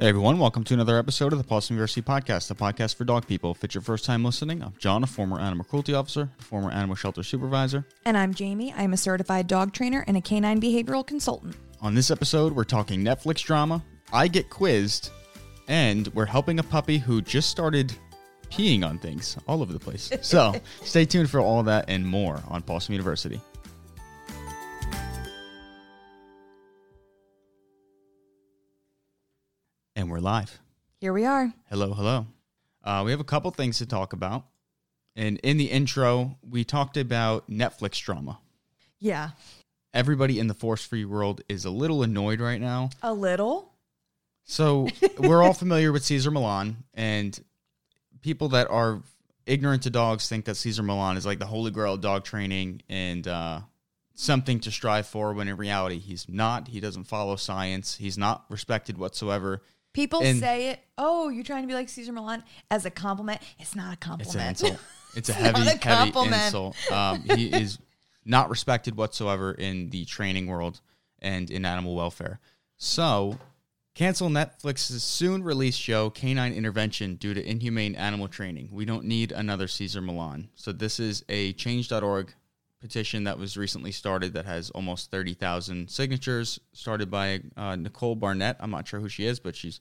Hey everyone, welcome to another episode of the Paulson University Podcast, the podcast for dog people. If it's your first time listening, I'm John, a former animal cruelty officer, former animal shelter supervisor. And I'm Jamie. I'm a certified dog trainer and a canine behavioral consultant. On this episode, we're talking Netflix drama, I get quizzed, and we're helping a puppy who just started peeing on things all over the place. So stay tuned for all that and more on Paulson University. We're live. Here we are. Hello, hello. Uh, we have a couple things to talk about. And in the intro, we talked about Netflix drama. Yeah. Everybody in the force free world is a little annoyed right now. A little. So we're all familiar with Cesar Millan, and people that are ignorant to dogs think that Cesar Millan is like the holy grail of dog training and uh, something to strive for. When in reality, he's not. He doesn't follow science. He's not respected whatsoever. People And- say it, oh, you're trying to be like Cesar Millan as a compliment. It's not a It's compliment. an insult. It's a heavy, a heavy compliment. insult. Um, he is not respected whatsoever in the training world and in animal welfare. So, cancel Netflix's soon released show Canine Intervention due to inhumane animal training. We don't need another Cesar Millan. So, this is a change.org petition that was recently started that has almost 30,000 signatures, started by uh, Nicole Barnett. I'm not sure who she is, but she's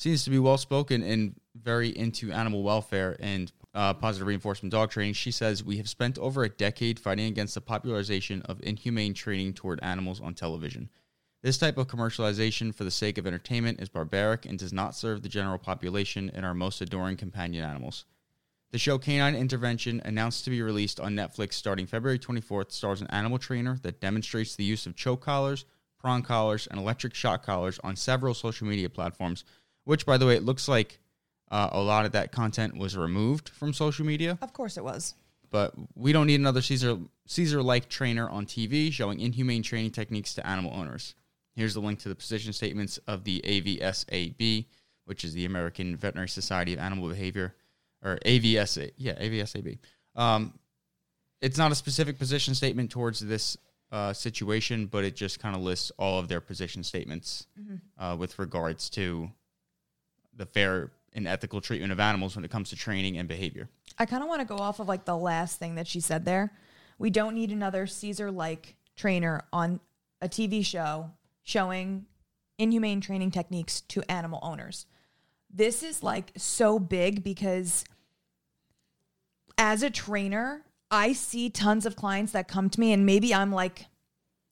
seems to be well spoken and very into animal welfare and uh, positive reinforcement dog training. She says, We have spent over a decade fighting against the popularization of inhumane training toward animals on television. This type of commercialization for the sake of entertainment is barbaric and does not serve the general population and our most adoring companion animals. The show Canine Intervention, announced to be released on Netflix starting February 24th, stars an animal trainer that demonstrates the use of choke collars, prong collars, and electric shock collars on several social media platforms, which, by the way, it looks like uh, a lot of that content was removed from social media. Of course it was. But we don't need another Cesar Cesar like trainer on TV showing inhumane training techniques to animal owners. Here's the link to the position statements of the AVSAB, which is the American Veterinary Society of Animal Behavior, or AVSA. Yeah, AVSAB. Um, it's not a specific position statement towards this uh, situation, but it just kind of lists all of their position statements uh, with regards to the fair and ethical treatment of animals when it comes to training and behavior. I kind of want to go off of like the last thing that she said there. We don't need another Cesar like trainer on a TV show showing inhumane training techniques to animal owners. This is like so big because as a trainer, I see tons of clients that come to me and maybe I'm like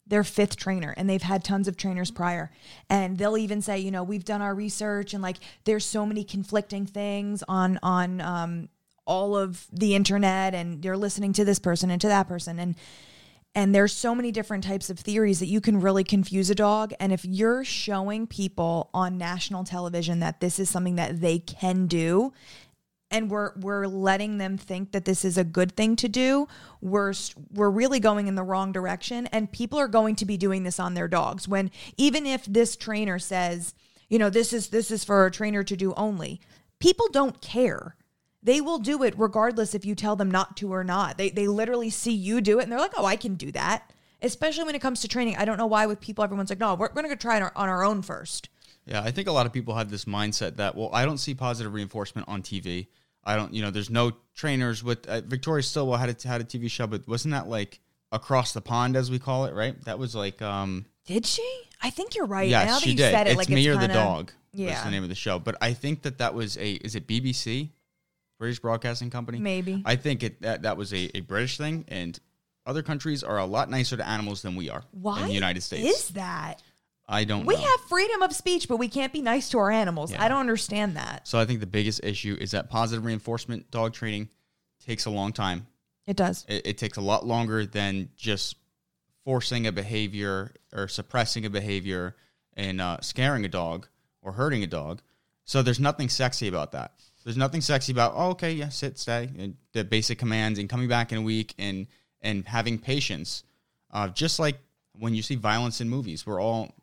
their fifth trainer and they've had tons of trainers prior. And they'll even say you know we've done our research and like there's so many conflicting things on on um, all of the internet and you're listening to this person and to that person. And and there's so many different types of theories that you can really confuse a dog. And if you're showing people on national television that this is something that they can do and we're we're letting them think that this is a good thing to do we're we're really going in the wrong direction. And people are going to be doing this on their dogs. When even if this trainer says you know this is this is for a trainer to do only people don't care they will do it regardless if you tell them not to or not they they literally see you do it and they're like oh I can do that especially when it comes to training I don't know why with people everyone's like no we're going to go try it on our, on our own first Yeah, I think a lot of people have this mindset that, well, I don't see positive reinforcement on TV. I don't, you know, there's no trainers with uh, Victoria Stilwell had a, had a TV show, but wasn't that like across the pond, as we call it, right? That was like, um, did she I think you're right that she you did. said it it's like me it's or the kinda- dog. Yeah. was the name of the show. But I think that that was a, is it BBC, British Broadcasting Company? Maybe. I think it that that was a, a British thing, and other countries are a lot nicer to animals than we are Why in the United States. is that? I don't. We know. have freedom of speech, but we can't be nice to our animals. Yeah. I don't understand that. So I think the biggest issue is that positive reinforcement dog training takes a long time. It does. It, it takes a lot longer than just forcing a behavior or suppressing a behavior and uh, scaring a dog or hurting a dog. So there's nothing sexy about that. There's nothing sexy about oh okay yeah sit stay and the basic commands and coming back in a week and and having patience. Uh, just like when you see violence in movies, we're all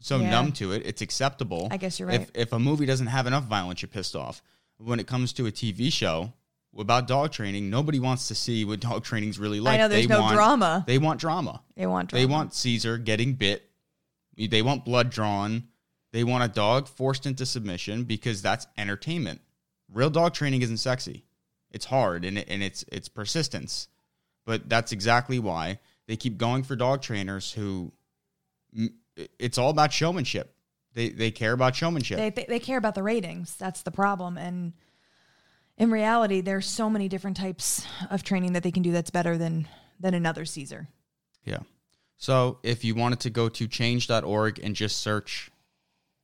so Yeah. numb to it. It's acceptable. I guess you're right. if a movie doesn't have enough violence, you're pissed off. When it comes to a TV show about dog training, nobody wants to see what dog training's really like. I know, there's They no want- drama. They want drama. They want They want Cesar getting bit. They want blood drawn. They want a dog forced into submission because that's entertainment. Real dog training isn't sexy. It's hard and, it, and it's it's persistence. But that's exactly why they keep going for dog trainers who it's all about showmanship. They they care about showmanship. They, they, they care about the ratings. That's the problem. And in reality, there's so many different types of training that they can do that's better than than another Cesar. Yeah. So if you wanted to go to change.org and just search,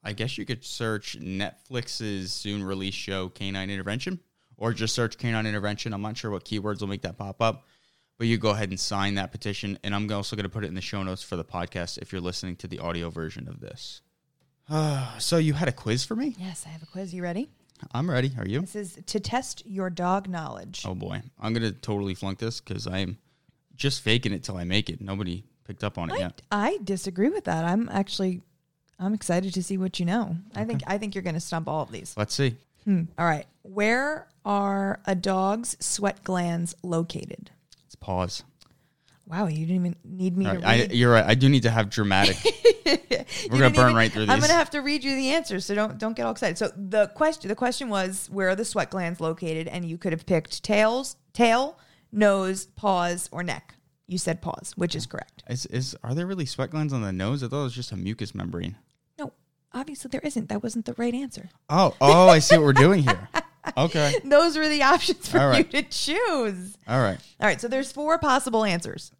I guess you could search Netflix's soon release show Canine Intervention or just search Canine Intervention. I'm not sure what keywords will make that pop up, but you go ahead and sign that petition. And I'm also going to put it in the show notes for the podcast if you're listening to the audio version of this. Uh, so you had a quiz for me? Yes, I have a quiz. You ready? I'm ready. Are you? This is to test your dog knowledge. Oh boy, I'm gonna totally flunk this because I'm just faking it till I make it. Nobody picked up on it I, yet. I disagree with that. I'm actually I'm excited to see what you know. I think I think you're going to stump all of these. Let's see. Hmm. All right. Where are a dog's sweat glands located? Let's pause. Wow, you didn't even need me All to right, I, you're right. I do need to have dramatic. We're gonna burn even- right through these. I'm gonna have to read you the answers, so don't don't get all excited. So the question the question was where are the sweat glands located, and you could have picked tails, tail, nose, paws, or neck. You said paws, which is correct. Is, is are there really sweat glands on the nose? I thought it was just a mucus membrane. Obviously there isn't. That wasn't the right answer. Oh, oh, I see what we're doing here. Okay. Those were the options for All you to choose. All right. All right, so there's four possible answers.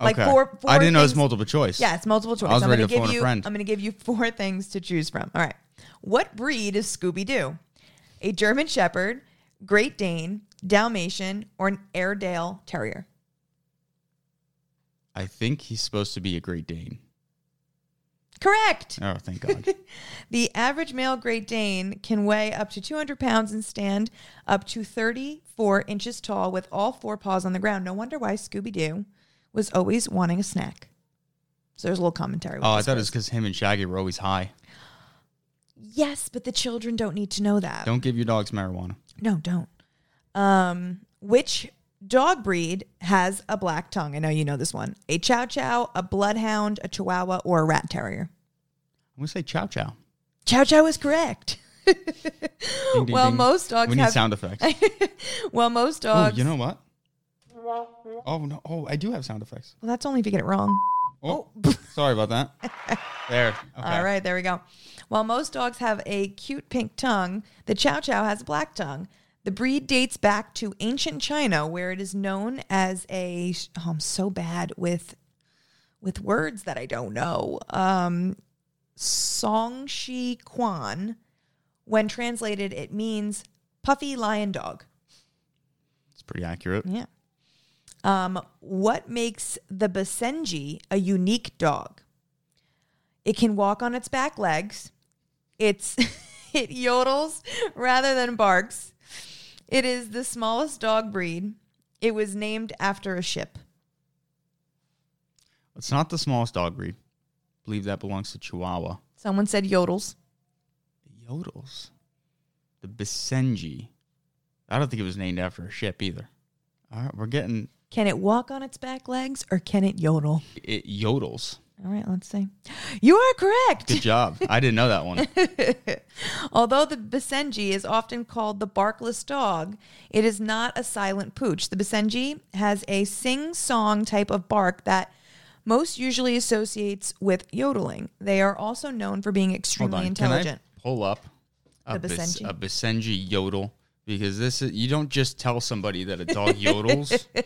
Like Okay. four- four I didn't know it was things- multiple choice. Yeah, it's multiple choice. I was I'm ready gonna to give phone a you. friend. I'm gonna give you four things to choose from. All right. What breed is Scooby Doo? A German Shepherd, Great Dane, Dalmatian, or an Airedale Terrier? I think he's supposed to be a Great Dane. Correct. Oh, thank God. The average male Great Dane can weigh up to 200 pounds and stand up to 34 inches tall with all four paws on the ground. No wonder why Scooby Doo was always wanting a snack. So there's a little commentary. oh, I thought it was because him and Shaggy were always high. Yes, but the children don't need to know that. Don't give your dogs marijuana. No, don't. Um, which dog breed has a black tongue? I know you know this one. A Chow Chow, a Bloodhound, a Chihuahua, or a Rat Terrier? I'm gonna say chow chow. Chow Chow is correct. Ding, ding, well, ding. most dogs We need have. sound effects. well, most oh, dogs. you know what? Oh no! Oh, I do have sound effects. well, that's only if you get it wrong. Oh, oh. sorry about that. There. Okay. All right, there we go. While most dogs have a cute pink tongue, the Chow Chow has a black tongue. The breed dates back to ancient China, where it is known as a. Oh, I'm so bad with with words that I don't know. Um, Songshi Quan. When translated, it means puffy lion dog. It's pretty accurate. Yeah. Um, what makes the Basenji a unique dog? It can walk on its back legs. It's it yodels rather than barks. It is the smallest dog breed. It was named after a ship. It's not the smallest dog breed. I believe that belongs to Chihuahua. Someone said yodels. Yodels. The Basenji. I don't think it was named after a ship either. All right, we're getting Can it walk on its back legs or can it yodel? it yodels. All right, let's see. You are correct. Good job. I didn't know that one. Although the Basenji is often called the barkless dog, it is not a silent pooch. The Basenji has a sing song type of bark that most usually associates with yodeling. They are also known for being Hold extremely on. intelligent. Can I pull up a, The Bas- Basenji. a Basenji yodel? Because this is you don't just tell somebody that a dog yodels.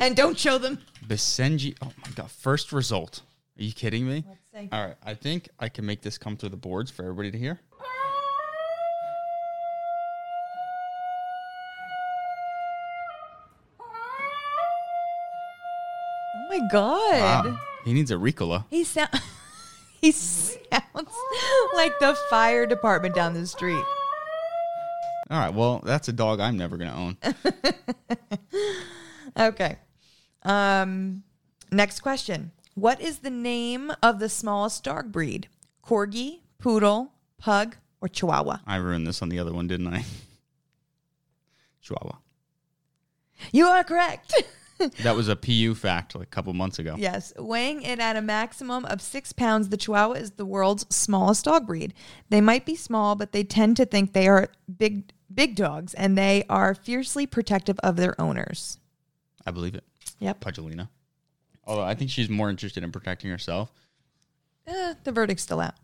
And don't show them. Basenji. Oh my god! First result. Are you kidding me? Let's see. All right. I think I can make this come through the boards for everybody to hear. Oh my god. Wow. He needs a Ricola. He sound he sounds like the fire department down the street. All right. Well, that's a dog I'm never gonna own. Okay. Um next question. What is the name of the smallest dog breed? Corgi, poodle, pug, or chihuahua? I ruined this on the other one, didn't I? Chihuahua. You are correct. That was a PU fact like a couple months ago. Yes, weighing in at a maximum of six pounds, the Chihuahua is the world's smallest dog breed. They might be small, but they tend to think they are big, big dogs, and they are fiercely protective of their owners. I believe it. Yep. Pudgelina. Although I think she's more interested in protecting herself. Eh, the verdict's still out.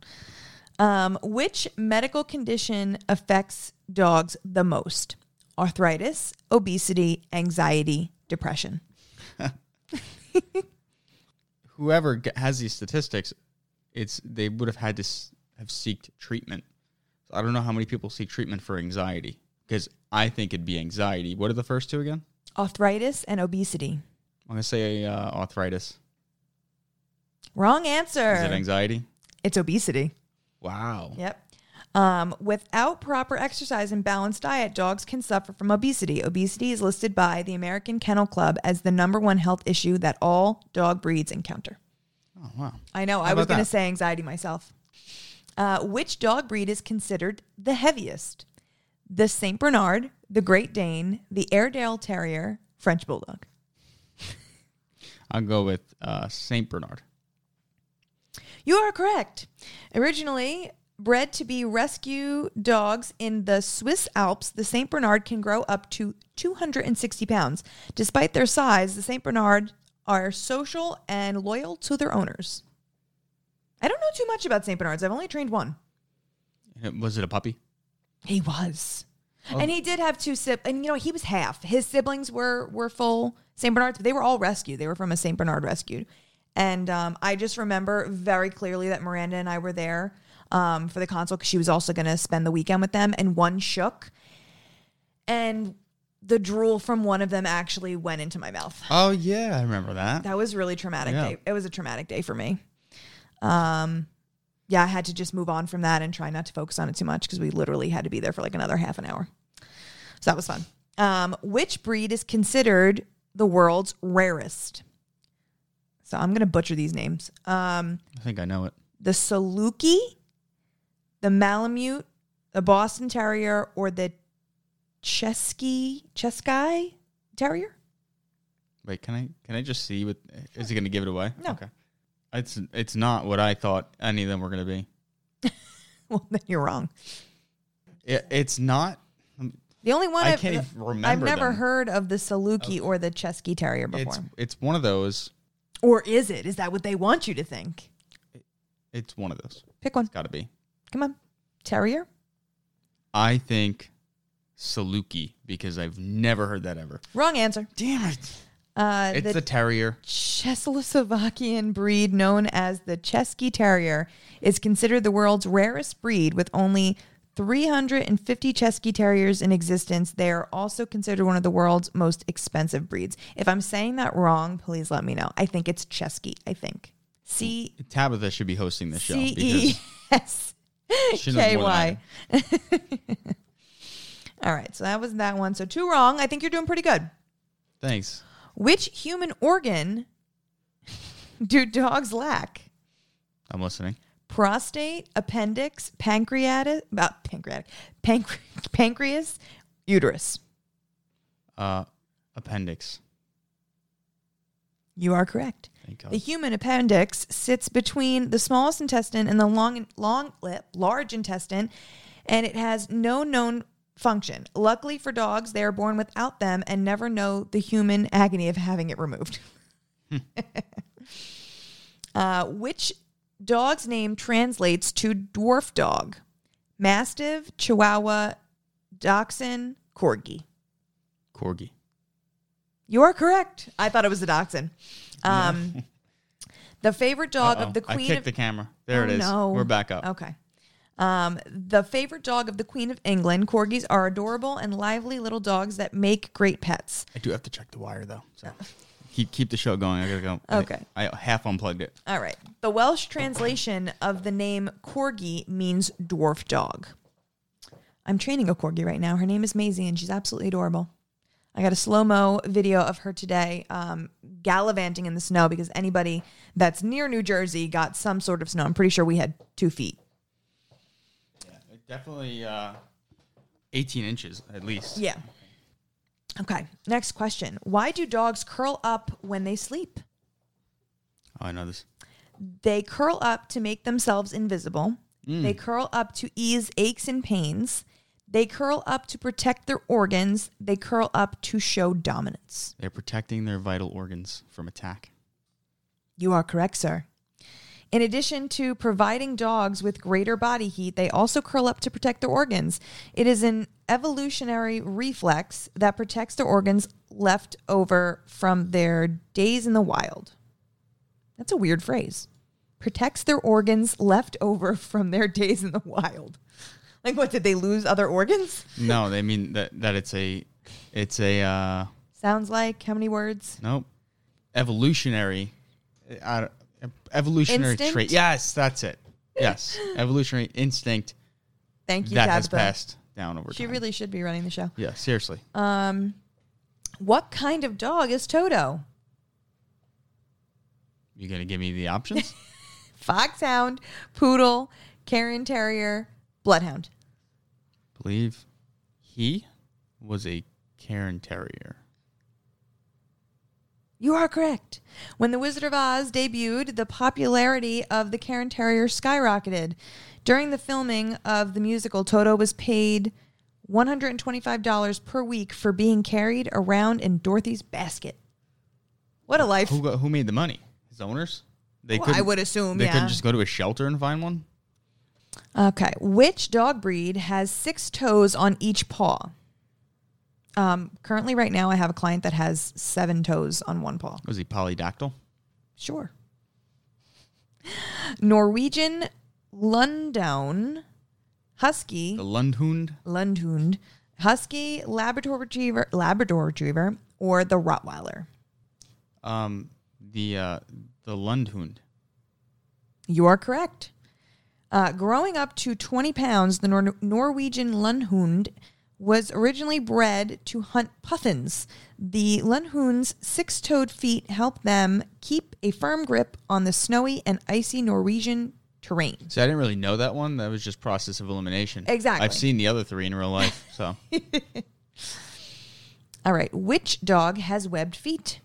Um, which medical condition affects dogs the most? Arthritis, obesity, anxiety, depression. Whoever g- has these statistics, it's they would have had to s- have seeked treatment. So I don't know how many people seek treatment for anxiety because I think it'd be anxiety. What are the first two again? Arthritis and obesity. I'm gonna say uh, arthritis. Wrong answer. Is it anxiety? it's obesity. Wow. Yep. Um, without proper exercise and balanced diet, dogs can suffer from obesity. Obesity is listed by the American Kennel Club as the number one health issue that all dog breeds encounter. Oh wow. I know. I was going to say anxiety myself. Uh, which dog breed is considered the heaviest? The Saint Bernard, the Great Dane, the Airedale Terrier, French Bulldog. I'll go with uh, Saint Bernard. You are correct. Originally bred to be rescue dogs in the Swiss Alps, the St. Bernard can grow up to 260 pounds. Despite their size, the St. Bernard are social and loyal to their owners. I don't know too much about St. Bernards. I've only trained one. Was it a puppy? He was. And he did have two siblings. and you know, he was half. His siblings were were full St. Bernards, but they were all rescued. They were from a St. Bernard rescued. And um, I just remember very clearly that Miranda and I were there um, for the console because she was also going to spend the weekend with them. And one shook, and the drool from one of them actually went into my mouth. Oh yeah, I remember that. That was really traumatic Yeah. day. It was a traumatic day for me. Um, yeah, I had to just move on from that and try not to focus on it too much because we literally had to be there for like another half an hour. So that was fun. Um, which breed is considered the world's rarest? So I'm gonna butcher these names. Um, I think I know it. the Saluki, the Malamute, the Boston Terrier, or the Cesky Cesky Terrier? Wait, can I can I just see what is he going to give it away? No. Okay. It's it's not what I thought any of them were going to be. Well, then you're wrong. It, it's not. The only one I I've, can't even remember. I've never them. heard of the Saluki or the Cesky Terrier before. It's it's one of those. or is it? Is that what they want you to think? It's one of those. Pick one. Got to be. Come on. Terrier? I think Saluki because I've never heard that ever. Wrong answer. Damn it! Uh, It's the the terrier. Czechoslovakian breed known as the Cesky Terrier is considered the world's rarest breed with only 350 Cesky Terriers in existence. They are also considered one of the world's most expensive breeds. If I'm saying that wrong, please let me know. I think it's Cesky. I think. C Tabitha should be hosting the show C E S K more than I Y. All right, so that was that one. So two wrong. I think you're doing pretty good. thanks. Which human organ do dogs lack? I'm listening. Prostate, appendix, pancreatic, uh, pancreatic, pancre- pancreas, uterus. Uh, appendix. You are correct. Thank The human appendix sits between the smallest intestine and the long, long, lip, large intestine, and it has no known function. Luckily for dogs, they are born without them and never know the human agony of having it removed. uh, which dog's name translates to dwarf dog? Mastiff, Chihuahua, Dachshund, Corgi. Corgi. You are correct. I thought it was a dachshund. Um, the favorite dog Uh-oh. of the queen. I kicked of the camera. There Oh, it is. no. We're back up. Okay. Um, the favorite dog of the Queen of England, corgis are adorable and lively little dogs that make great pets. I do have to check the wire though. So keep keep the show going. I gotta go. I- Okay. I, half unplugged it. All right. The Welsh translation of the name corgi means dwarf dog. I'm training a corgi right now. Her name is Maisie, and she's absolutely adorable. I got a slow mo video of her today um, gallivanting in the snow because anybody that's near New Jersey got some sort of snow. I'm pretty sure we had two feet. Yeah, definitely uh, 18 inches at least. Yeah. Okay, next question. Why do dogs curl up when they sleep? Oh, I know this. They curl up to make themselves invisible. Mm. They curl up to ease aches and pains. They curl up to protect their organs. They curl up to show dominance. They're protecting their vital organs from attack. You are correct, sir. In addition to providing dogs with greater body heat, they also curl up to protect their organs. It is an evolutionary reflex that protects their organs left over from their days in the wild. That's a weird phrase. Protects their organs left over from their days in the wild. Like what did they lose other organs? No, they mean that that it's a it's a uh Sounds like how many words? nope. Evolutionary uh, evolutionary Instinct? trait. Yes, that's it. Yes. evolutionary instinct Thank you, that has passed down over She time. really should be running the show. Yeah, seriously. Um what kind of dog is Toto? You gonna give me the options? Foxhound, poodle, Cairn Terrier, Bloodhound. believe he was a Cairn Terrier. You are correct. When The Wizard of Oz debuted, the popularity of the Cairn Terrier skyrocketed. During the filming of the musical, Toto was paid $125 per week for being carried around in Dorothy's basket. What a life. Who got, who made the money? His owners? They Well, I couldn't- would assume, they yeah. couldn't just go to a shelter and find one. Okay. Which dog breed has six toes on each paw? Um, currently, right now, I have a client that has seven toes on one paw. Was he polydactyl? Sure. Norwegian Lundhund Husky The Lundhund? Lundhund Husky Labrador Retriever Labrador Retriever or the Rottweiler. Um, the uh, the Lundhund. You are correct. Uh, growing up to 20 pounds, the Nor- Norwegian Lundhund was originally bred to hunt puffins. The Lundhund's six toed feet help them keep a firm grip on the snowy and icy Norwegian terrain. See, I didn't really know that one. That was just process of elimination. Exactly. I've seen the other three in real life. So All right. Which dog has webbed feet?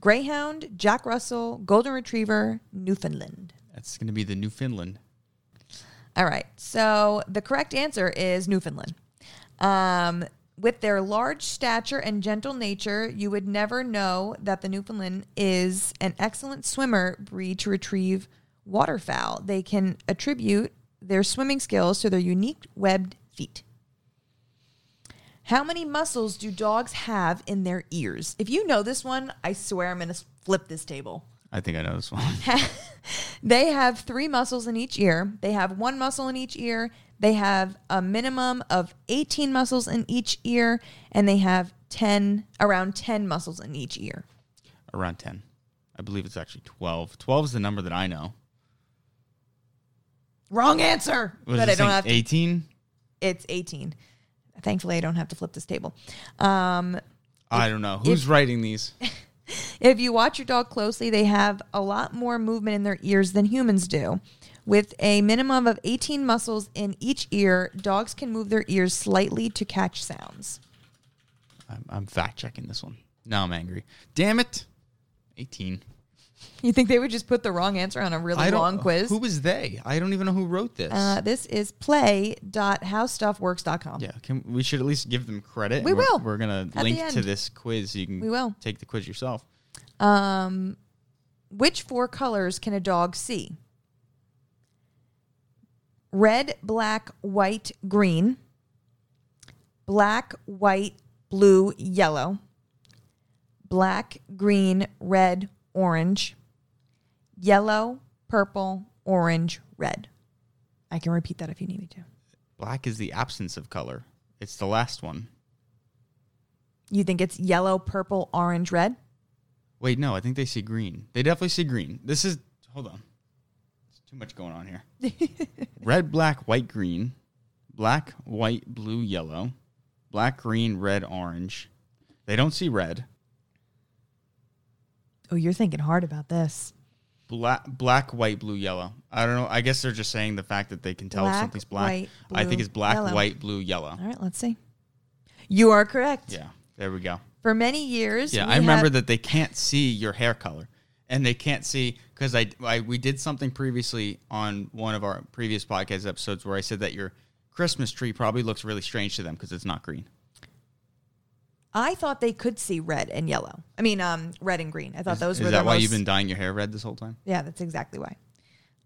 Greyhound, Jack Russell, Golden Retriever, Newfoundland. that's going to be the Newfoundland. All right. So the correct answer is Newfoundland. Um, with their large stature and gentle nature, you would never know that the Newfoundland is an excellent swimmer breed to retrieve waterfowl. They can attribute their swimming skills to their unique webbed feet. How many muscles do dogs have in their ears? If you know this one, I swear I'm going to flip this table. I think I know this one. they have three muscles in each ear. They have one muscle in each ear. They have a minimum of 18 muscles in each ear, and they have 10, around 10 muscles in each ear. Around 10. I believe it's actually 12. 12 is the number that I know. Wrong answer. Was but I don't have 18? It's 18. Thankfully, I don't have to flip this table. Um, I don't know. Who's writing these? If you watch your dog closely, they have a lot more movement in their ears than humans do. With a minimum of 18 muscles in each ear, dogs can move their ears slightly to catch sounds. I'm, I'm fact checking this one. Now I'm angry. Damn it. 18. You think they would just put the wrong answer on a really I don't, long quiz? Who was they? I don't even know who wrote this. Uh, this is play.howstuffworks.com. yeah, can, we should at least give them credit. We We're- will. We're going to At link to end. this quiz so you can We will. take the quiz yourself. Um, which four colors can a dog see? Red, black, white, green. Black, white, blue, yellow. Black, green, red, orange. Yellow, purple, orange, red. I can repeat that if you need me to. Black is the absence of color. It's the last one. You think it's yellow, purple, orange, red? Wait, no, I think they see green. They definitely see green. This is hold on. There's too much going on here. red, black, white, green. Black, white, blue, yellow. Black, green, red, orange. They don't see red. Oh, you're thinking hard about this. Black, black, white, blue, yellow. I don't know. I guess they're just saying the fact that they can tell if Black, something's black. white, I think it's black, yellow. white, blue, yellow. All right, let's see. You are correct. Yeah. There we go. For many years, Yeah, we I remember that they can't see your hair color, and they can't see because I, I we did something previously on one of our previous podcast episodes where I said that your Christmas tree probably looks really strange to them because it's not green. I thought they could see red and yellow. I mean, um, red and green. I thought those Is were that the why most, you've been dyeing your hair red this whole time? Yeah, that's exactly why.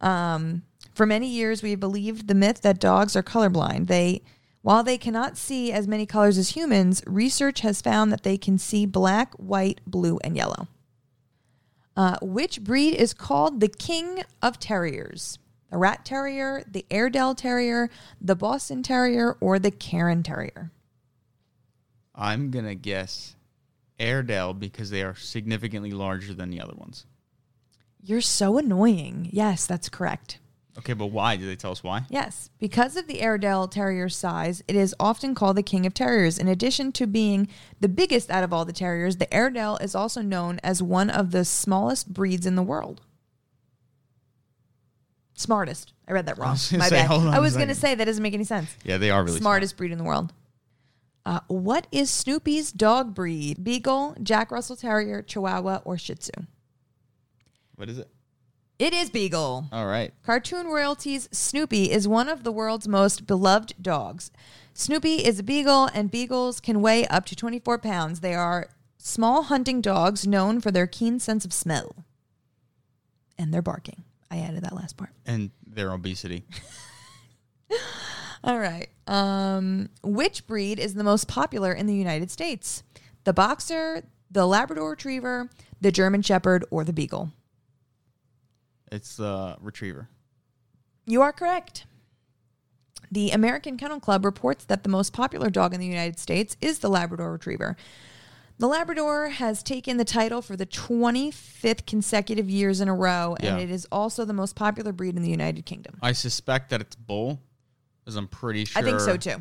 Um, for many years, we believed the myth that dogs are colorblind. They, while they cannot see as many colors as humans, research has found that they can see black, white, blue, and yellow. Uh, which breed is called the king of terriers? The rat terrier, the Airedale terrier, the Boston terrier, or the Cairn terrier? I'm gonna guess Airedale because they are significantly larger than the other ones. You're so annoying. Yes, that's correct. Okay, but why? Did they tell us why? Yes, because of the Airedale Terrier's size, it is often called the king of terriers. In addition to being the biggest out of all the terriers, the Airedale is also known as one of the smallest breeds in the world. Smartest. I read that wrong. was gonna My say, bad. hold on I was going to say that doesn't make any sense. Yeah, they are really Smartest breed in the world. Uh, what is Snoopy's dog breed? Beagle, Jack Russell Terrier, Chihuahua, or Shih Tzu? What is it? It is Beagle. All right. Cartoon royalties Snoopy is one of the world's most beloved dogs. Snoopy is a beagle, and beagles can weigh up to 24 pounds. They are small hunting dogs known for their keen sense of smell and their barking. I added that last part. And their obesity. All right. Um, which breed is the most popular in the United States? The boxer, the Labrador Retriever, the German Shepherd, or the Beagle? It's the retriever. You are correct. The American Kennel Club reports that the most popular dog in the United States is the Labrador Retriever. The Labrador has taken the title for the 25th consecutive years in a row, and Yeah. it is also the most popular breed in the United Kingdom. I suspect that it's bull, because I'm pretty sure. I think so too.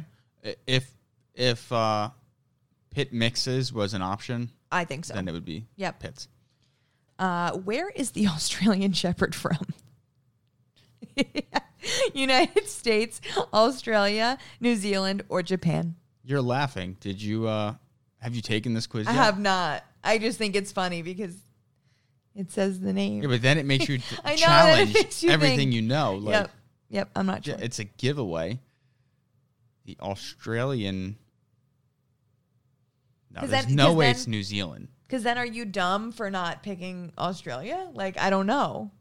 If if uh, pit mixes was an option, I think so. then it would be Yep. pits. Uh, where is the Australian Shepherd from? United States, Australia, New Zealand, or Japan? You're laughing. Did you? uh Have you taken this quiz? I yet? have not. I just think it's funny because it says the name. Yeah, but then it makes you t- I challenge makes you everything think. you know. Like, yep. Yep. I'm not sure. it's a giveaway. The Australian. No, 'Cause there's then- no 'cause way then- it's New Zealand. Because then are you dumb for not picking Australia? Like, I don't know.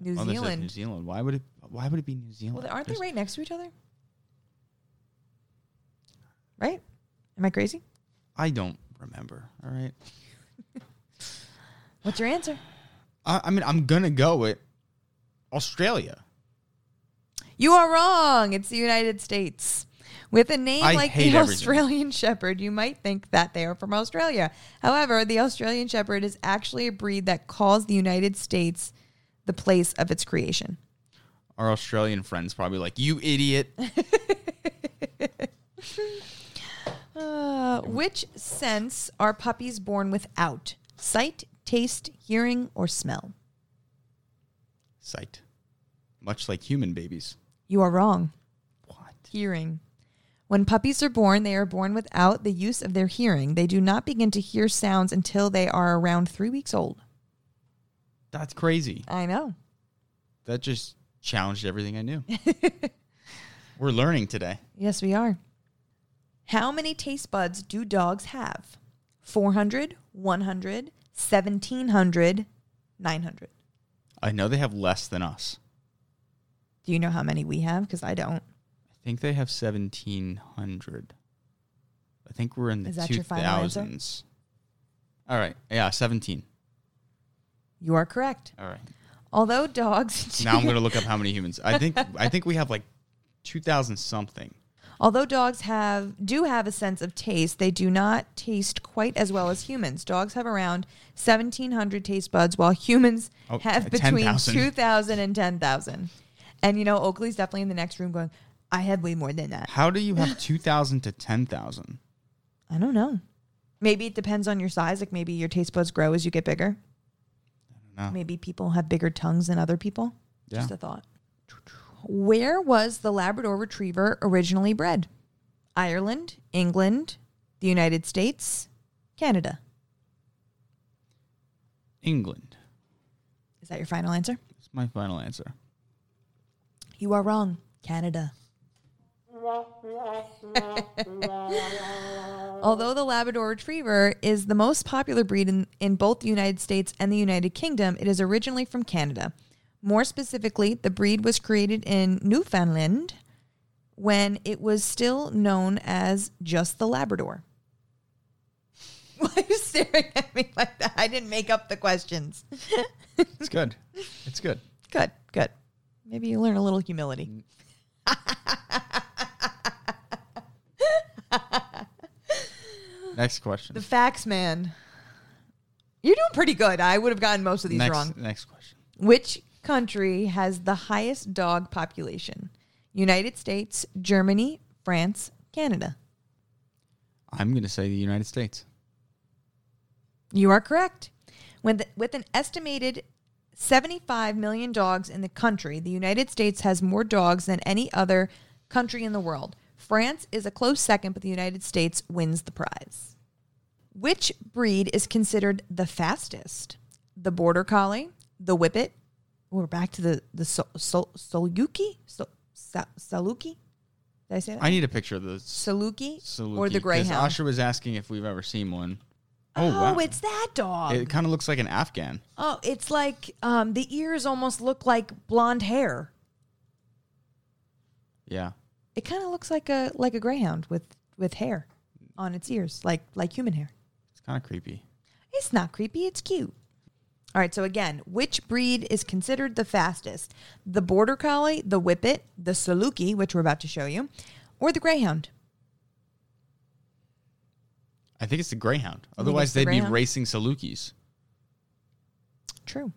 New Oh, Zealand. New Zealand. Why would it? Why would it be New Zealand? well, aren't they There's- right next to each other? Right? Am I crazy? I don't remember. All right. What's your answer? I, I mean, I'm gonna go with Australia. You are wrong. It's the United States. With a name I like the everything. Australian Shepherd, you might think that they are from Australia. However, the Australian Shepherd is actually a breed that calls the United States the place of its creation. Our Australian friends probably like you, idiot. Uh, which sense are puppies born without? Sight, taste, hearing, or smell? Sight, much like human babies. You are wrong. What? Hearing. When puppies are born, they are born without the use of their hearing. They do not begin to hear sounds until they are around three weeks old. That's crazy. I know. That just challenged everything I knew. We're learning today. Yes, we are. How many taste buds do dogs have? 400, 100, 1700, 900. I know they have less than us. Do you know how many we have? Because I don't. I think they have 1,700. I think we're in the Is that your final answer? 2000s. All right. Yeah, 17. You are correct. All right. Although dogs. Now I'm going to look up how many humans. I think I think we have like 2,000 something. Although dogs have do have a sense of taste, they do not taste quite as well as humans. Dogs have around 1700 taste buds while humans Oh, have between 10,000. 2000 and 10,000. And you know, Oakley's definitely in the next room going, "I have way more than that." How do you have 2,000 to 10,000? I don't know. Maybe it depends on your size, like maybe your taste buds grow as you get bigger. know. Maybe people have bigger tongues than other people. Just a thought. Where was the Labrador Retriever originally bred? Ireland, England, the United States, Canada. England. Is that your final answer? It's my final answer. You are wrong. Canada. Although the Labrador Retriever is the most popular breed in, in both the United States and the United Kingdom, it is originally from Canada. More specifically, the breed was created in Newfoundland when it was still known as just the Labrador. Why are you staring at me like that? I didn't make up the questions. It's good. it's good. Good, good. Maybe you learn a little humility. Mm. Next question. The facts man. You're doing pretty good. I would have gotten most of these next, wrong. Next question. Which country has the highest dog population? United States, Germany, France, Canada. I'm going to say the United States. You are correct. When the, with an estimated 75 million dogs in the country, the United States has more dogs than any other country in the world. France is a close second, but the United States wins the prize. Which breed is considered the fastest? The Border Collie, the Whippet. We're back to the the Sol, Sol, Soluki, Sol, Sa- Saluki. Did I say that? I need a picture of the Saluki, Saluki, or the Greyhound. Asher was asking if we've ever seen one. oh, Oh, wow. it's that dog. It kind of looks like an Afghan. Oh, it's like um, the ears almost look like blonde hair. Yeah. It kind of looks like a like a greyhound with with hair on its ears, like like human hair. It's kind of creepy. It's not creepy. It's cute. All right. So again, which breed is considered the fastest? The Border Collie, the Whippet, the Saluki, which we're about to show you, or the Greyhound? I think it's the Greyhound. Otherwise, the they'd Greyhound? be racing Salukis. True.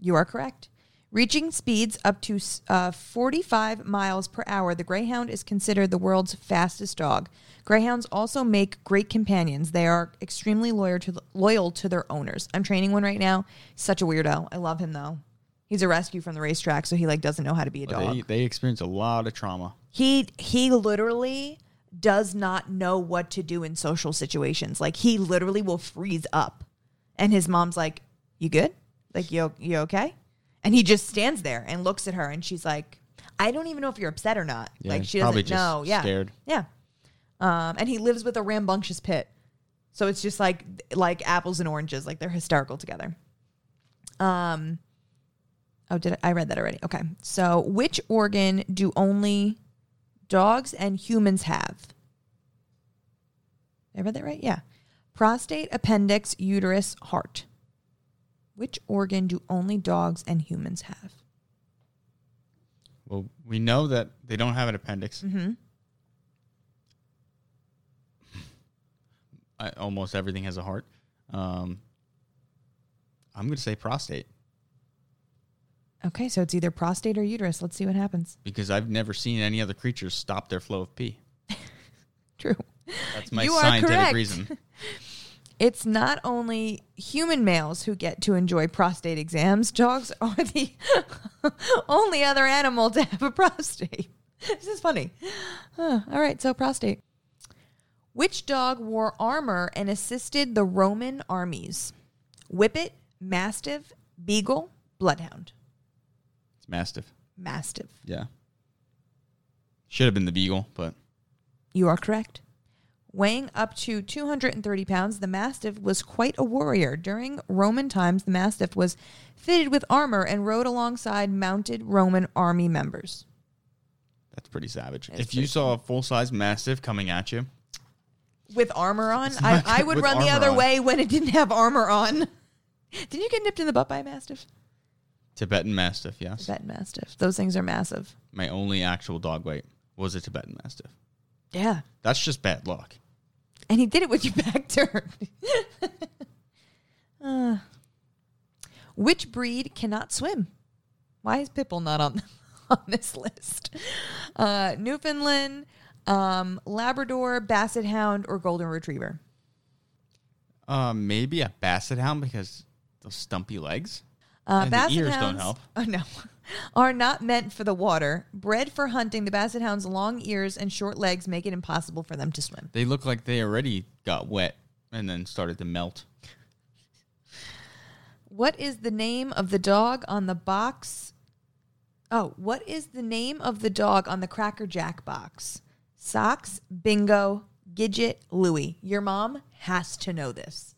You are correct. Reaching speeds up to uh, 45 miles per hour, the Greyhound is considered the world's fastest dog. Greyhounds also make great companions. They are extremely loyal to loyal to their owners. I'm training one right now. Such a weirdo. I love him though. He's a rescue from the racetrack, so he like doesn't know how to be a dog. They, they experience a lot of trauma. he he literally does not know what to do in social situations. Like he literally will freeze up, and his mom's like, "You good? Like you you okay?" And he just stands there and looks at her, and she's like, "I don't even know if you're upset or not." Yeah, like she probably doesn't just know. Yeah, scared. yeah. Um, and he lives with a rambunctious pit, so it's just like like apples and oranges. Like they're hysterical together. Um. Oh, did I, I read that already? Okay. So, which organ do only dogs and humans have? Did I read that right? Yeah. Prostate, appendix, uterus, heart. Which organ do only dogs and humans have? Well, we know that they don't have an appendix. Mm-hmm. I, almost everything has a heart. Um, I'm going to say prostate Okay, so it's either prostate or uterus. Let's see what happens. because I've never seen any other creatures stop their flow of pee. True. That's my You scientific reason. It's not only human males who get to enjoy prostate exams, dogs are the only other animal to have a prostate. This is funny. Huh, all right, so prostate. Which dog wore armor and assisted the Roman armies? Whippet, Mastiff, Beagle, Bloodhound. It's mastiff. Mastiff. Yeah. Should have been the beagle, but You are correct. Weighing up to 230 pounds, the Mastiff was quite a warrior. During Roman times, the Mastiff was fitted with armor and rode alongside mounted Roman army members. that's pretty savage. It's if you pretty saw a full size mastiff coming at you, With armor on? I, I would run the other on. way when it didn't have armor on. Didn't you get nipped in the butt by a Mastiff? Tibetan mastiff, yes. Tibetan Mastiff. Those things are massive. My only actual dog weight was a Tibetan mastiff. Yeah. That's just bad luck. And he did it with your back turned. Uh, which breed cannot swim? Why is Pipple not on on this list? Uh, Newfoundland, um, Labrador, Basset Hound, or Golden Retriever? Uh, maybe a basset hound because those stumpy legs. Uh, And the basset ears don't help. Oh no, are not meant for the water. Bred for hunting, the basset hound's long ears and short legs make it impossible for them to swim. They look like they already got wet and then started to melt. What is the name of the dog on the box? Oh, what is the name of the dog on the Cracker Jack box? Socks, Bingo, Gidget, Louie. Your mom has to know this.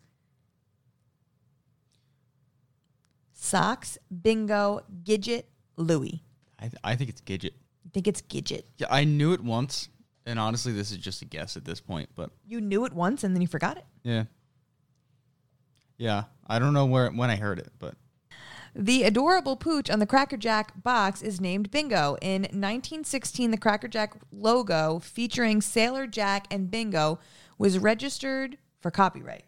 Socks, Bingo, Gidget, Louie. I, th- I think it's Gidget. I think it's Gidget. Yeah, I knew it once, and honestly, this is just a guess at this point. But You knew it once and then you forgot it. yeah, yeah, I don't know where when I heard it, but The adorable pooch on the Cracker Jack box is named Bingo. In 1916, the Cracker Jack logo featuring Sailor Jack and Bingo was registered for copyright.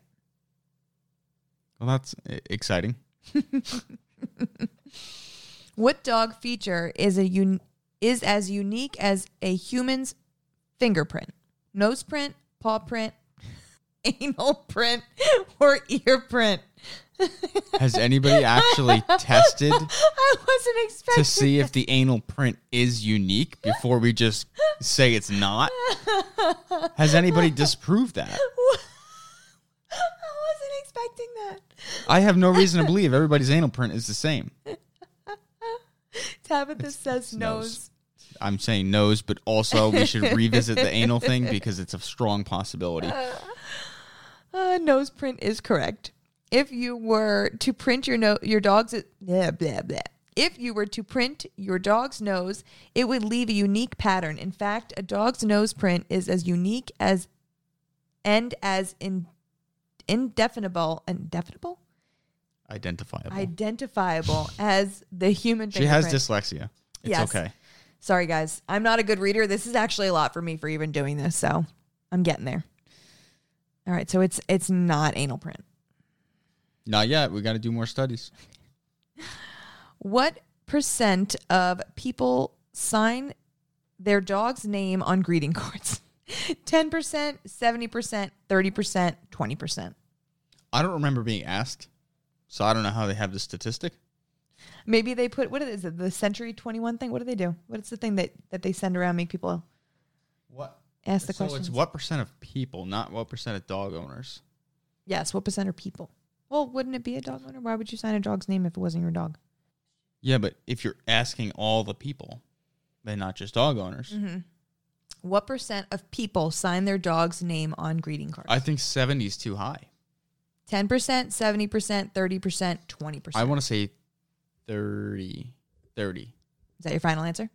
well, that's exciting. What dog feature is a un- is as unique as a human's fingerprint, nose print, paw print, anal print, or ear print? Has anybody actually tested I wasn't expecting to see if the anal print is unique before we just say it's not? Has anybody disproved that? I wasn't expecting that. I have no reason to believe everybody's anal print is the same. Tabitha says nose. I'm saying nose, but also we should revisit the anal thing because it's a strong possibility. Uh, nose print is correct. If you were to print your no- your dog's blah, blah, blah. If you were to print your dog's nose, it would leave a unique pattern. In fact, a dog's nose print is as unique as and as in, indefinable indefinable Identifiable. identifiable as the human she has fingerprint. dyslexia. It's Yes. okay. Sorry, guys. I'm not a good reader. This is actually a lot for me for even doing this, so I'm getting there. All right, so it's it's not anal print. Not yet. We got to do more studies. What percent of people sign their dog's name on greeting cards? 10%, 70%, 30%, 20%. I don't remember being asked, so I don't know how they have the statistic. Maybe they put what is it? The Century 21 thing? What do they do? What's the thing that that they send around make people What? ask the so questions? it's what percent of people, not what percent of dog owners. Yes, what percent are people? Well, wouldn't it be a dog owner? Why would you sign a dog's name if it wasn't your dog? Yeah, but if you're asking all the people, then not just dog owners. Mm-hmm. What percent of people sign their dog's name on greeting cards? I think 70 is too high. 10%, 70%, 30%, 20%. I want to say 30. 30. Is that your final answer?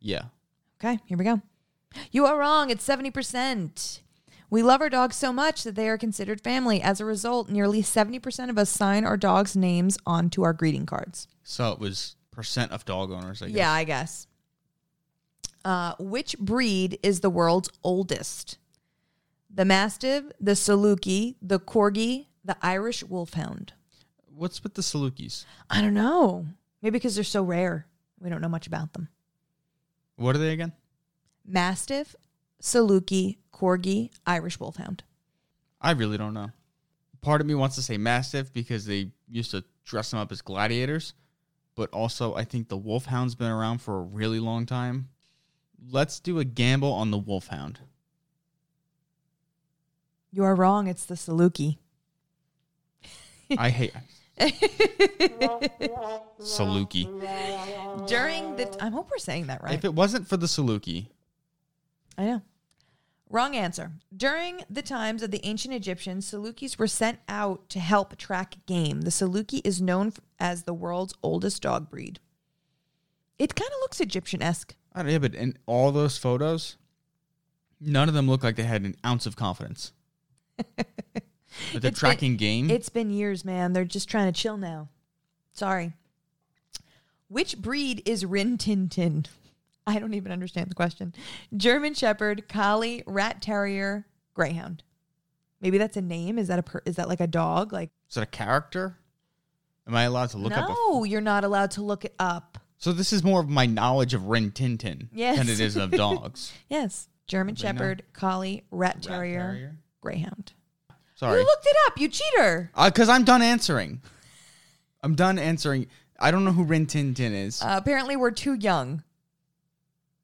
Yeah. Okay, here we go. You are wrong. It's 70%. We love our dogs so much that they are considered family. As a result, nearly 70% of us sign our dogs' names onto our greeting cards. So it was percent of dog owners, I guess. Yeah, I guess. Uh, which breed is the world's oldest? The Mastiff, the Saluki, the Corgi, the Irish Wolfhound. What's with the Salukis? I don't know. Maybe because they're so rare. We don't know much about them. What are they again? Mastiff, Saluki, Corgi, Irish Wolfhound. I really don't know. Part of me wants to say Mastiff because they used to dress them up as gladiators, but also I think the Wolfhound's been around for a really long time. Let's do a gamble on the Wolfhound. You are wrong. It's the Saluki. I hate Saluki. During the, I hope we're saying that right. If it wasn't for the Saluki, I know. Wrong answer. During the times of the ancient Egyptians, Salukis were sent out to help track game. The Saluki is known as the world's oldest dog breed. It kind of looks Egyptian esque. I don't know, but in all those photos, none of them look like they had an ounce of confidence. But they're It's tracking been- game. It's been years, man. They're just trying to chill now. Sorry. Which breed is Rin Tin Tin? I don't even understand the question. German Shepherd, Collie, Rat Terrier, Greyhound. Maybe that's a name. Is that a per- is that like a dog? Like Is that a character? Am I allowed to look up? A, no, you're not allowed to look it up. so this is more of my knowledge of Rin Tin Tin Yes. than it is of dogs. Yes, German not. Shepherd, Collie, Rat Terrier, Terrier? Greyhound. Sorry, You looked it up, you cheater. because I'm done answering. I'm done answering. I don't know who Rin Tin Tin is. Uh, apparently, we're too young.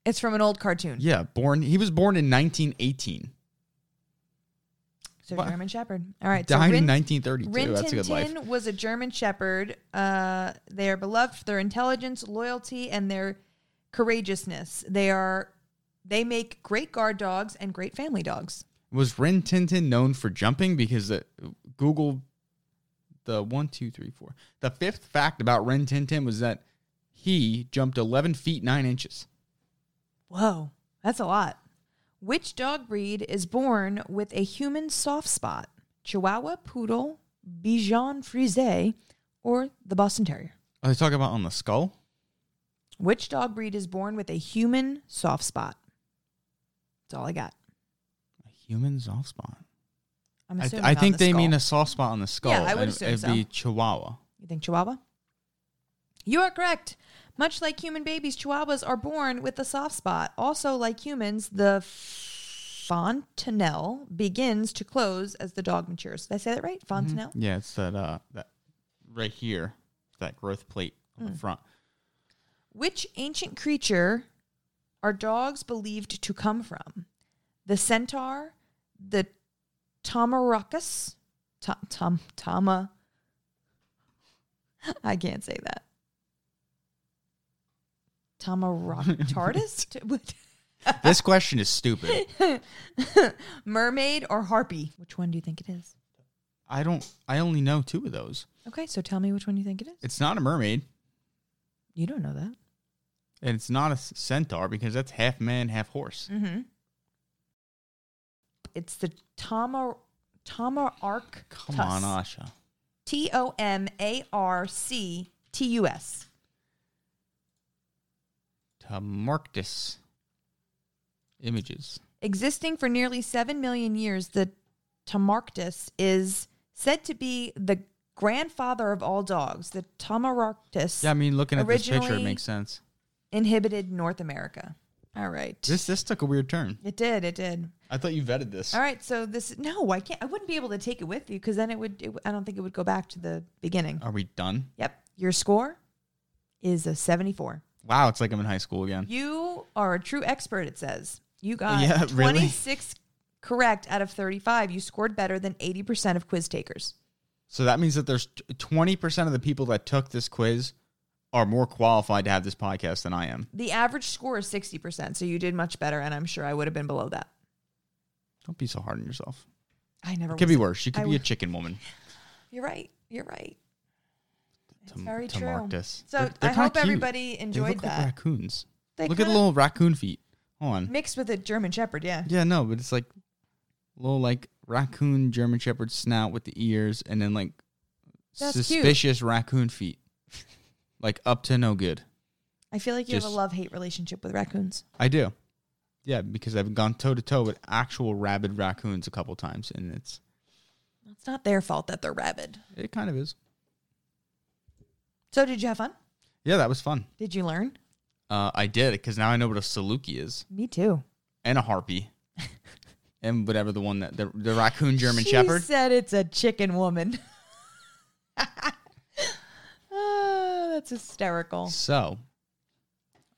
It's from an old cartoon. yeah, born. He was born in 1918. So What? German Shepherd. All right. Died so Rin, in 1932. Rin That's a Tin good life. Tin was a German Shepherd. Uh, they are beloved for their intelligence, loyalty, and their courageousness. They are. They make great guard dogs and great family dogs. Was Rin Tin Tin known for jumping? Because the, Google the one, two, three, four. The fifth fact about Rin Tin Tin was that he jumped 11 feet 9 inches. Whoa, that's a lot. Which dog breed is born with a human soft spot? Chihuahua, Poodle, Bichon Frise, or the Boston Terrier? Are they talking about on the skull? Which dog breed is born with a human soft spot? That's all I got. Human soft spot. I'm I, assuming. I on think the they mean a soft spot on the skull. Yeah, I would and assume It'd so. be Chihuahua. You think Chihuahua? You are correct. Much like human babies, Chihuahuas are born with a soft spot. Also, like humans, the fontanelle begins to close as the dog matures. Did I say that right? Fontanelle? Yeah, it's that uh that right here, that growth plate on the front. Which ancient creature are dogs believed to come from? The centaur, the Tomaracus, tom, tom, tama. I can't say that. Tamaractardus? this question is stupid. Mermaid or harpy? Which one do you think it is? I don't. I only know two of those. Okay, so tell me which one you think it is. It's not a mermaid, You don't know that. and it's not a centaur because that's half man, half horse. Mm-hmm. It's the Tomar Tomararctus. Come on, Asha. T O M A R C T U S. Tomarctus. Images. Existing for nearly 7 million years, the Tomarctus is said to be the grandfather of all dogs. The Tomarctus Yeah, I mean, looking at this picture, it makes sense. inhibited North America. All right. This this took a weird turn. it did, it did. I thought you vetted this. All right, so this no, I can't I wouldn't be able to take it with you cuz then it would it, I don't think it would go back to the beginning. Are we done? Yep. Your score is a 74. Wow, it's like I'm in high school again. You are a true expert, it says. You got Yeah, really? 26 correct out of 35. You scored better than 80% of quiz takers. So that means that there's twenty percent of the people that took this quiz are more qualified to have this podcast than I am. The average score is 60%, so you did much better, and I'm sure I would have been below that. Don't be so hard on yourself. I never It could was- be worse. You could I be a w- chicken woman. You're right. You're right. It's To- very to true. mark this. So They're- they're I hope cute. everybody They enjoyed look like that. raccoons. They look at the little raccoon feet. Hold on. mixed with a German Shepherd, yeah. Yeah, no, but it's like a little like raccoon German Shepherd snout with the ears, and then like That's cute. suspicious raccoon feet, like up to no good. I feel like you have Just- a love hate relationship with raccoons. I do. Yeah, because I've gone toe to toe with actual rabid raccoons a couple times, and it's It's not their fault that they're rabid. it kind of is. So did you have fun? Yeah, that was fun. Did you learn? Uh, I did because now I know what a Saluki is Me too. and a harpy, and whatever the one that the, the raccoon German she Shepherd. said it's a chicken woman. That's hysterical. So,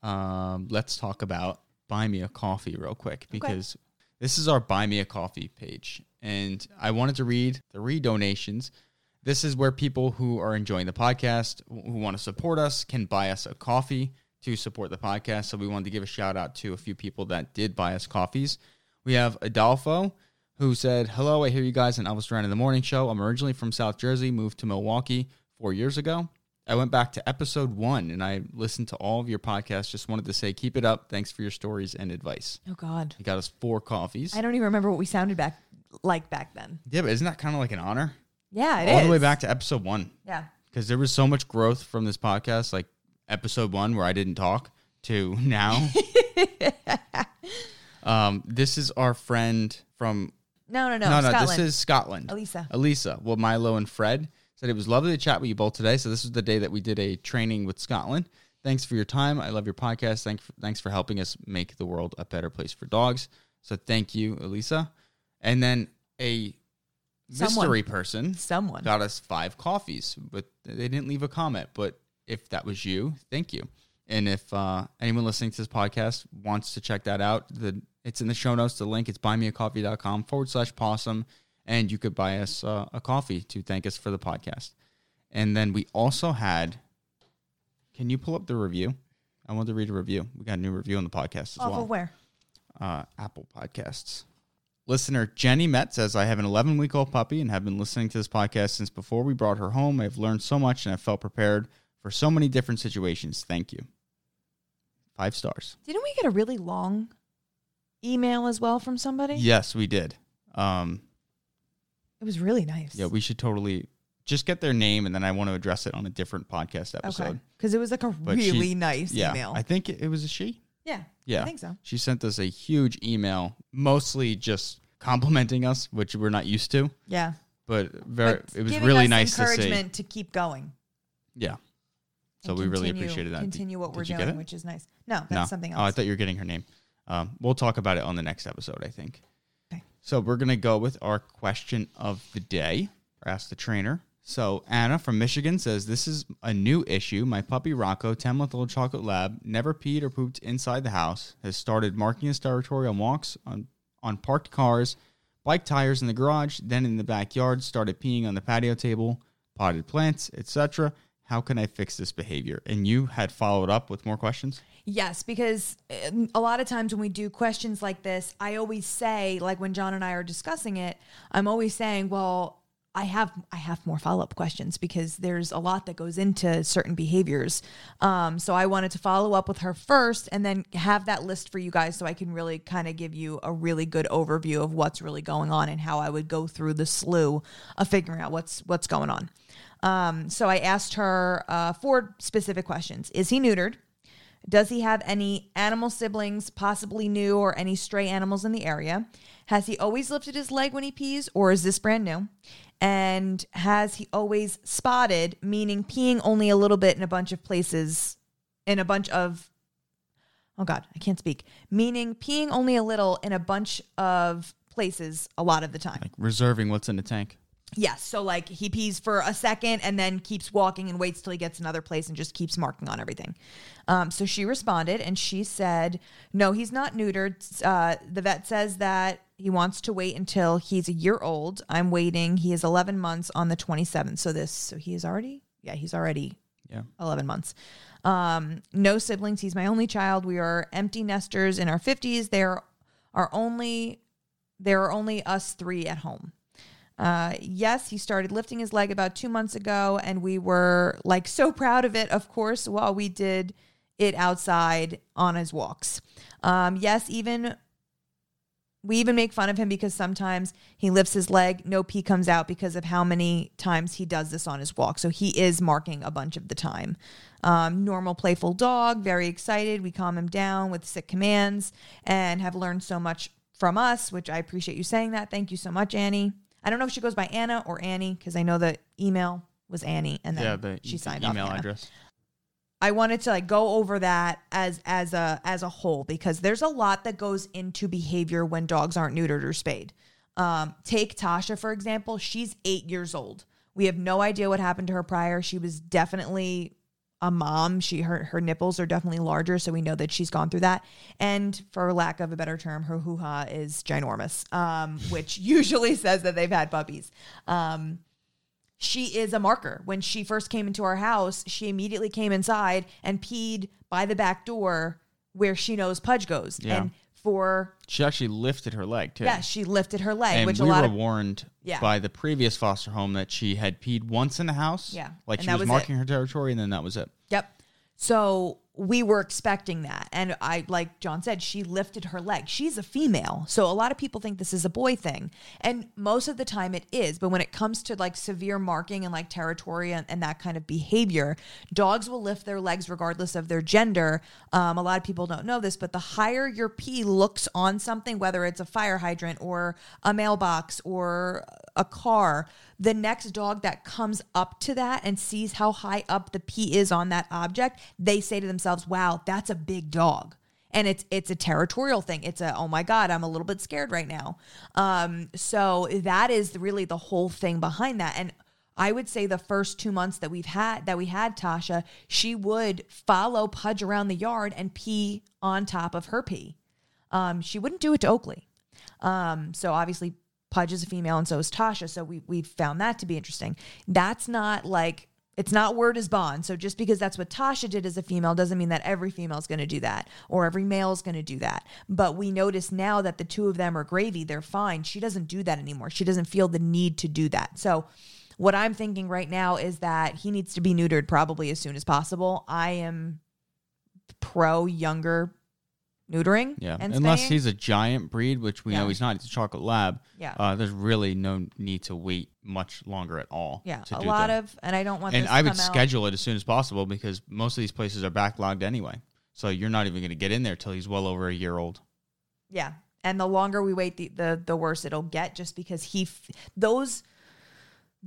um, let's talk about Buy Me a Coffee real quick because this is our Buy Me a Coffee page. And I wanted to read the re donations. This is where people who are enjoying the podcast, who want to support us, can buy us a coffee to support the podcast. So, we wanted to give a shout out to a few people that did buy us coffees. We have Adolfo, who said, Hello, I hear you guys on Elvis Duran in the Morning Show. I'm originally from South Jersey, moved to Milwaukee four years ago. I went back to episode one and I listened to all of your podcasts. Just wanted to say, keep it up. Thanks for your stories and advice. Oh God, You got us four coffees. I don't even remember what we sounded back like back then. yeah, but isn't that kind of like an honor? Yeah, it is all the way back to episode one. Yeah, Because there was so much growth from this podcast, like episode one where I didn't talk to now. um, this is our friend from no, no, no, no, no, this is Scotland. Elisa. Elisa. Well, Milo and Fred said it was lovely to chat with you both today. So this was the day that we did a training with Scotland. Thanks for your time. I love your podcast. Thanks for, thanks for helping us make the world a better place for dogs. So thank you, Elisa. And then a Someone. mystery person Someone. got us five coffees, but they didn't leave a comment. But if that was you, thank you. And if uh, anyone listening to this podcast wants to check that out, the it's in the show notes. The link it's buymeacoffee.com forward slash possum, and you could buy us uh, a coffee to thank us for the podcast. And then we also had. Can you pull up the review? I want to read a review. We got a new review on the podcast as Off well of where? uh, Apple Podcasts. Listener Jenny Met says, I have an 11 week old puppy and have been listening to this podcast since before we brought her home. I've learned so much and I felt prepared for so many different situations. Thank you. Five stars. Didn't we get a really long email as well from somebody? Yes, we did. Um, It was really nice. yeah, we should totally just get their name and then I want to address it on a different podcast episode. Because it was like a But she- really nice Yeah, email. I think it, it was a she. yeah. Yeah. I think so. She sent us a huge email, mostly just complimenting us, which we're not used to. Yeah. But very, But it was giving really us nice to see. encouragement to keep going. Yeah. So and we really continue- appreciated that. Continue what Did we're you get doing, it? which is nice. No, that's something Oh, I thought you were getting her name. Um, we'll talk about it on the next episode, I think. So we're gonna go with our question of the day. Ask the trainer. So Anna from Michigan says this is a new issue. My puppy Rocco, 10 month old chocolate lab, never peed or pooped inside the house. Has started marking his territory on walks on on parked cars, bike tires in the garage, then in the backyard. Started peeing on the patio table, potted plants, etc. How can I fix this behavior? And you had followed up with more questions. Yes, because um, a lot of times when we do questions like this, I always say, like when John and I are discussing it, I'm always saying, well, I have I have more follow up questions because there's a lot that goes into certain behaviors. Um, so I wanted to follow up with her first, and then have that list for you guys, so I can really kind of give you a really good overview of what's really going on and how I would go through the slew of figuring out what's what's going on. Um, so I asked her uh, four specific questions: Is he neutered? Does he have any animal siblings, possibly new, or any stray animals in the area? Has he always lifted his leg when he pees, or is this brand new? And has he always spotted, meaning peeing only a little bit in a bunch of places, in a bunch of, oh God, I can't speak, meaning peeing only a little in a bunch of places a lot of the time? Like reserving what's in the tank. Yes. So like he pees for a second and then keeps walking and waits till he gets another place and just keeps marking on everything. Um, so she responded and she said, "No, he's not neutered. Uh, the vet says that he wants to wait until he's a year old. I'm waiting. He is 11 months on the 27th. So this, so he is already, yeah, he's already Yeah. 11 months. Um, no siblings. He's my only child. We are empty nesters in our 50s. There are only there are only us three at home. Uh, yes, he started lifting his leg about two months ago, and we were like so proud of it, of course, while we did it outside on his walks. Um, yes, even we even make fun of him because sometimes he lifts his leg, no pee comes out because of how many times he does this on his walk. So he is marking a bunch of the time. Um, normal, playful dog, very excited. We calm him down with sick commands and have learned so much from us, which I appreciate you saying that. Thank you so much, Annie. I don't know if she goes by Anna or Annie because I know the email was Annie and then yeah, the she signed email off Anna. address. I wanted to like go over that as as a as a whole because there's a lot that goes into behavior when dogs aren't neutered or spayed. Um, take Tasha for example. She's eight years old. We have no idea what happened to her prior. She was definitely a mom. She her her nipples are definitely larger, so we know that she's gone through that. And for lack of a better term, her hoo ha is ginormous, um, which usually says that they've had puppies. Um, she is a marker. When she first came into our house, she immediately came inside and peed by the back door where she knows Pudge goes. Yeah. And for She actually lifted her leg too. yeah, she lifted her leg, and which we a lot were of warned Yeah. by the previous foster home that she had peed once in the house. Yeah, like and she was, was it. marking her territory, and then that was it. Yep. So we were expecting that. And I, like John said, she lifted her leg. She's a female. So a lot of people think this is a boy thing. And most of the time it is. But when it comes to like severe marking and like territory and, and that kind of behavior, dogs will lift their legs regardless of their gender. Um, a lot of people don't know this, but the higher your pee looks on something, whether it's a fire hydrant or a mailbox or a car, the next dog that comes up to that and sees how high up the pee is on that object, they say to themselves, wow, that's a big dog. and it's it's a territorial thing. It's a oh my god, I'm a little bit scared right now. Um, so that is really the whole thing behind that. And I would say the first two months that we've had that we had Tasha, she would follow Pudge around the yard and pee on top of her pee. Um, she wouldn't do it to Oakley. Um, so obviously Pudge is a female and so is Tasha. So we we found that to be interesting. That's not like it's not word is bond. So just because that's what Tasha did as a female doesn't mean that every female is going to do that or every male is going to do that. But we notice now that the two of them are gravy, they're fine. She doesn't do that anymore. She doesn't feel the need to do that. So what I'm thinking right now is that he needs to be neutered probably as soon as possible. I am pro younger neutering. Yeah, and unless spaying. he's a giant breed, which we Yeah. know he's not. He's a chocolate lab. Yeah. uh, there's really no need to wait much longer at all. yeah, to a do lot that. of, and I don't want. and this I to would come out- schedule it as soon as possible because most of these places are backlogged anyway. So you're not even going to get in there till he's well over a year old. Yeah, and the longer we wait, the the, the worse it'll get. Just because he f- those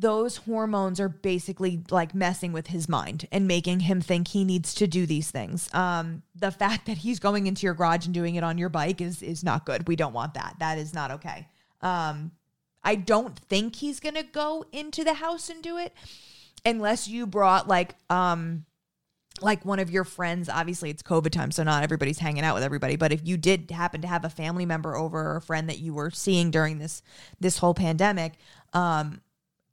those hormones are basically like messing with his mind and making him think he needs to do these things. Um, the fact that he's going into your garage and doing it on your bike is is not good. We don't want that. That is not okay. Um, I don't think he's gonna go into the house and do it unless you brought like um like one of your friends obviously it's covid time so not everybody's hanging out with everybody but if you did happen to have a family member over or a friend that you were seeing during this this whole pandemic um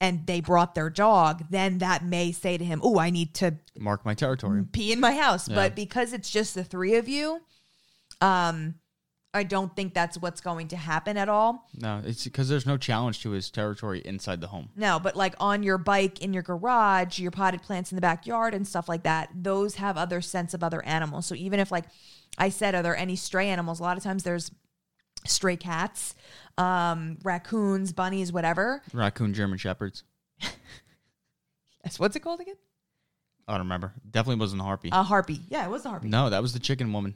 and they brought their dog then that may say to him oh i need to Mark my territory. pee in my house Yeah. but because it's just the three of you um i don't think that's what's going to happen at all No, it's because there's no challenge to his territory inside the home. No, but like on your bike in your garage, your potted plants in the backyard and stuff like that, those have other scents of other animals. So even if like I said, are there any stray animals? A lot of times there's stray cats, um, raccoons, bunnies, whatever. Raccoon German shepherds. Yes, what's it called again? I don't remember. Definitely wasn't a harpy. A harpy. Yeah, it was a harpy. no, that was the chicken woman.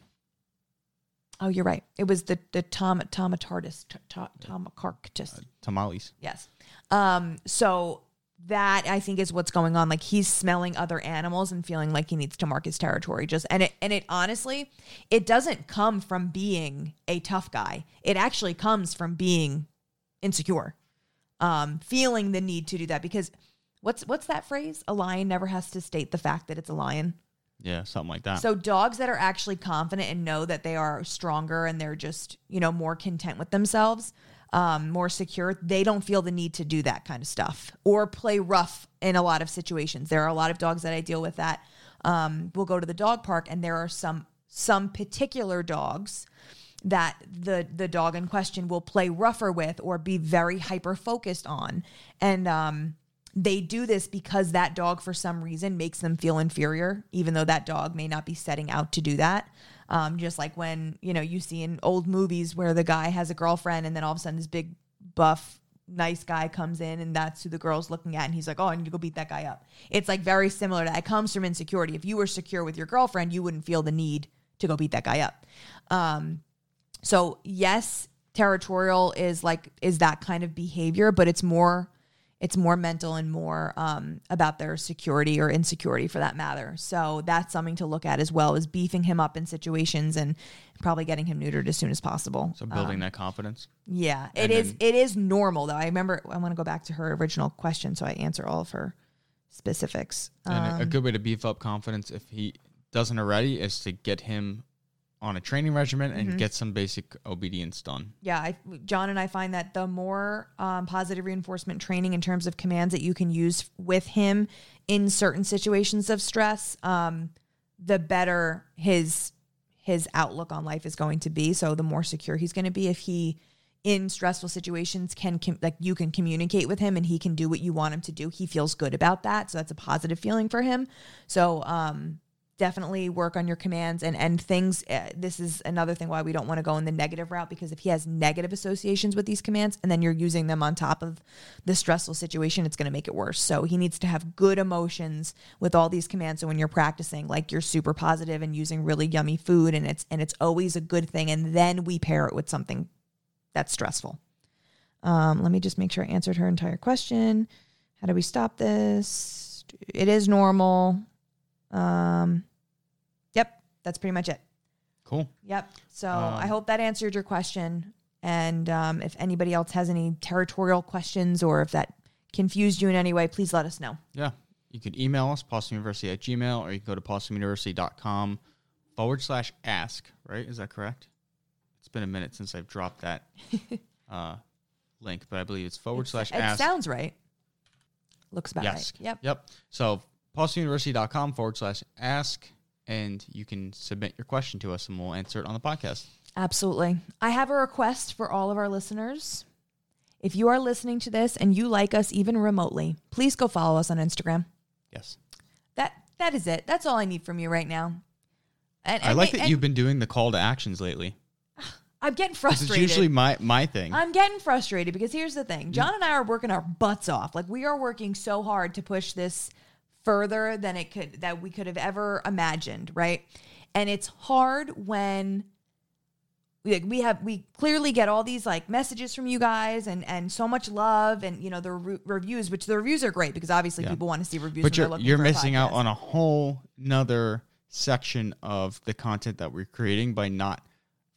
Oh, you're right. It was the the tom tomatardus, t- t- tomacarctus. Tamales. Yes. Um, so that I think is what's going on. Like he's smelling other animals and feeling like he needs to mark his territory. Just and it and it honestly, it doesn't come from being a tough guy. It actually comes from being insecure. Um, feeling the need to do that because what's what's that phrase? A lion never has to state the fact that it's a lion. Yeah, something like that. So dogs that are actually confident and know that they are stronger and they're just, you know, more content with themselves, um, more secure, they don't feel the need to do that kind of stuff or play rough in a lot of situations. There are a lot of dogs that I deal with that um, will go to the dog park and there are some some particular dogs that the the dog in question will play rougher with or be very hyper focused on and um they do this because that dog for some reason makes them feel inferior even though that dog may not be setting out to do that um just like when you know you see in old movies where the guy has a girlfriend and then all of a sudden this big buff nice guy comes in and that's who the girl's looking at and he's like oh i need to go beat that guy up. It's like very similar to that. It comes from insecurity. If you were secure with your girlfriend you wouldn't feel the need to go beat that guy up. Um so yes, territorial is like is that kind of behavior, but it's more it's more mental and more um, about their security or insecurity for that matter. So that's something to look at as well as beefing him up in situations and probably getting him neutered as soon as possible. so building that confidence. Yeah, it And is. then- it is normal though. I remember. I want to go back to her original question so I answer all of her specifics. And a- a Um, good way to beef up confidence if he doesn't already is to get him on a training regimen Mm-hmm. and get some basic obedience done. yeah, I, John and I find that the more um, positive reinforcement training in terms of commands that you can use with him in certain situations of stress, um, the better his his outlook on life is going to be. So the more secure he's going to be if he in stressful situations can com- like you can communicate with him and he can do what you want him to do. He feels good about that, so that's a positive feeling for him. So um, definitely work on your commands and and things uh, this is another thing why we don't want to go in the negative route because if he has negative associations with these commands and then you're using them on top of the stressful situation it's going to make it worse. So he needs to have good emotions with all these commands. So when you're practicing like you're super positive and using really yummy food and it's and it's always a good thing and then we pair it with something that's stressful. Um, let me just make sure i answered her entire question. How do we stop this? It is normal um, yep, that's pretty much it. Cool. Yep. So Um, I hope that answered your question. And um, if anybody else has any territorial questions or if that confused you in any way, please let us know. Yeah. You could email us, Possum University at Gmail, or you can go to possumuniversity.com forward slash ask, right? Is that correct? It's been a minute since I've dropped that uh, link, but I believe it's forward slash It ask. sounds right. Looks about yes. right. Yep. Yep. So possumuniversity.com forward slash ask, and you can submit your question to us and we'll answer it on the podcast. Absolutely. I have a request for all of our listeners. If you are listening to this and you like us even remotely, please go follow us on Instagram. Yes. That that is it. That's all I need from you right now. And, I like that and you've been doing the call to actions lately. I'm getting frustrated. It's usually my, my thing. I'm getting frustrated because here's the thing. John mm. and I are working our butts off. Like we are working so hard to push this further than it could that we could have ever imagined, right? And it's hard when like we have we clearly get all these like messages from you guys and and so much love and you know the re- reviews which the reviews are great because obviously Yeah. people want to see reviews but you're you're missing out on a whole nother section of the content that we're creating by not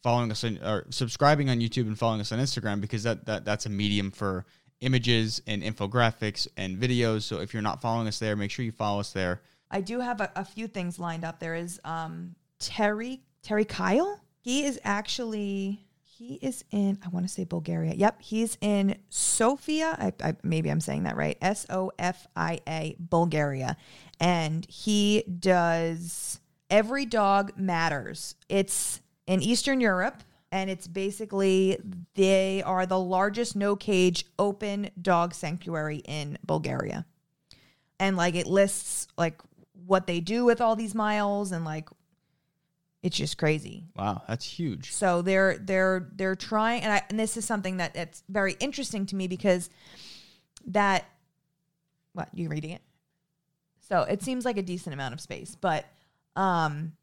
following us on, or subscribing on YouTube and following us on Instagram because that, that that's a medium for images and infographics and videos. So if you're not following us there, make sure you follow us there. I do have a, a few things lined up. There is um, Terry Terry Kyle. He is actually he is in I want to say Bulgaria. Yep, he's in Sofia. I, I, maybe I'm saying that right. S O F I A Bulgaria, and he does Every Dog Matters. It's in Eastern Europe. And it's basically they are the largest no cage open dog sanctuary in Bulgaria. And like it lists like what they do with all these miles and like it's just crazy. Wow, that's huge. so they're they're they're trying and I, and this is something that it's very interesting to me because that what you reading it? So it seems like a decent amount of space but um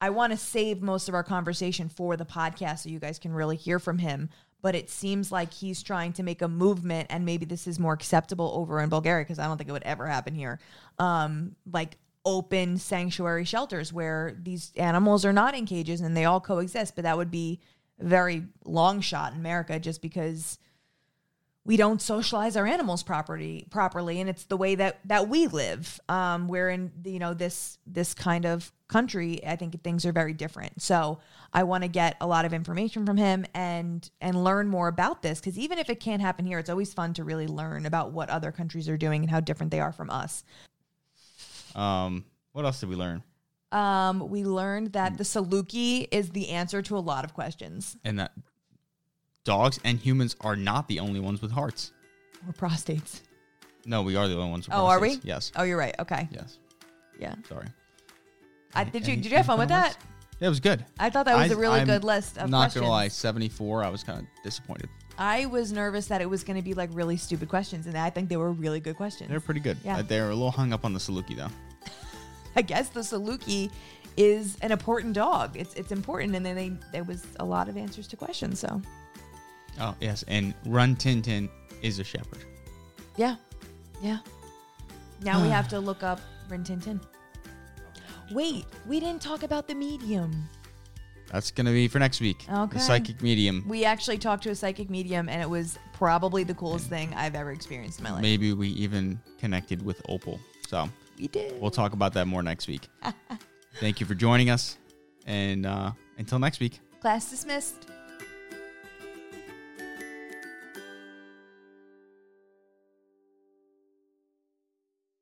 i want to save most of our conversation for the podcast so you guys can really hear from him but it seems like he's trying to make a movement and maybe this is more acceptable over in bulgaria because i don't think it would ever happen here um like open sanctuary shelters where these animals are not in cages and they all coexist but that would be very long shot in america just because we don't socialize our animals properly properly and it's the way that that we live. Um where in you know this this kind of country i think things are very different. So i want to get a lot of information from him and and learn more about this because even if it can't happen here it's always fun to really learn about what other countries are doing and how different they are from us. Um, what else did we learn? um we learned that the saluki is the answer to a lot of questions. And that dogs and humans are not the only ones with hearts. or prostates No, we are the only ones with oh are we. Yes. oh you're right okay Yes. yeah Sorry. I, did you Any- did you have fun with that? Yeah, it was good. I thought that was I- a really I'm good list of not questions. gonna lie, 74. I was kind of disappointed. I was nervous that it was going to be like really stupid questions, and I think they were really good questions. They're pretty good. Yeah. Uh, they're a little hung up on the Saluki though. I guess the Saluki is an important dog. It's it's important, and then they there was a lot of answers to questions. So Oh yes, and Rin Tin Tin is a shepherd. yeah, yeah. Now we have to look up Rin Tin Tin. Wait, we didn't talk about the medium. That's gonna be for next week. Okay. The psychic medium. We actually talked to a psychic medium, and it was probably the coolest thing I've ever experienced in my life. Maybe we even connected with Opal. So We did. we'll talk about that more next week. Thank you for joining us, and uh, until next week. Class dismissed.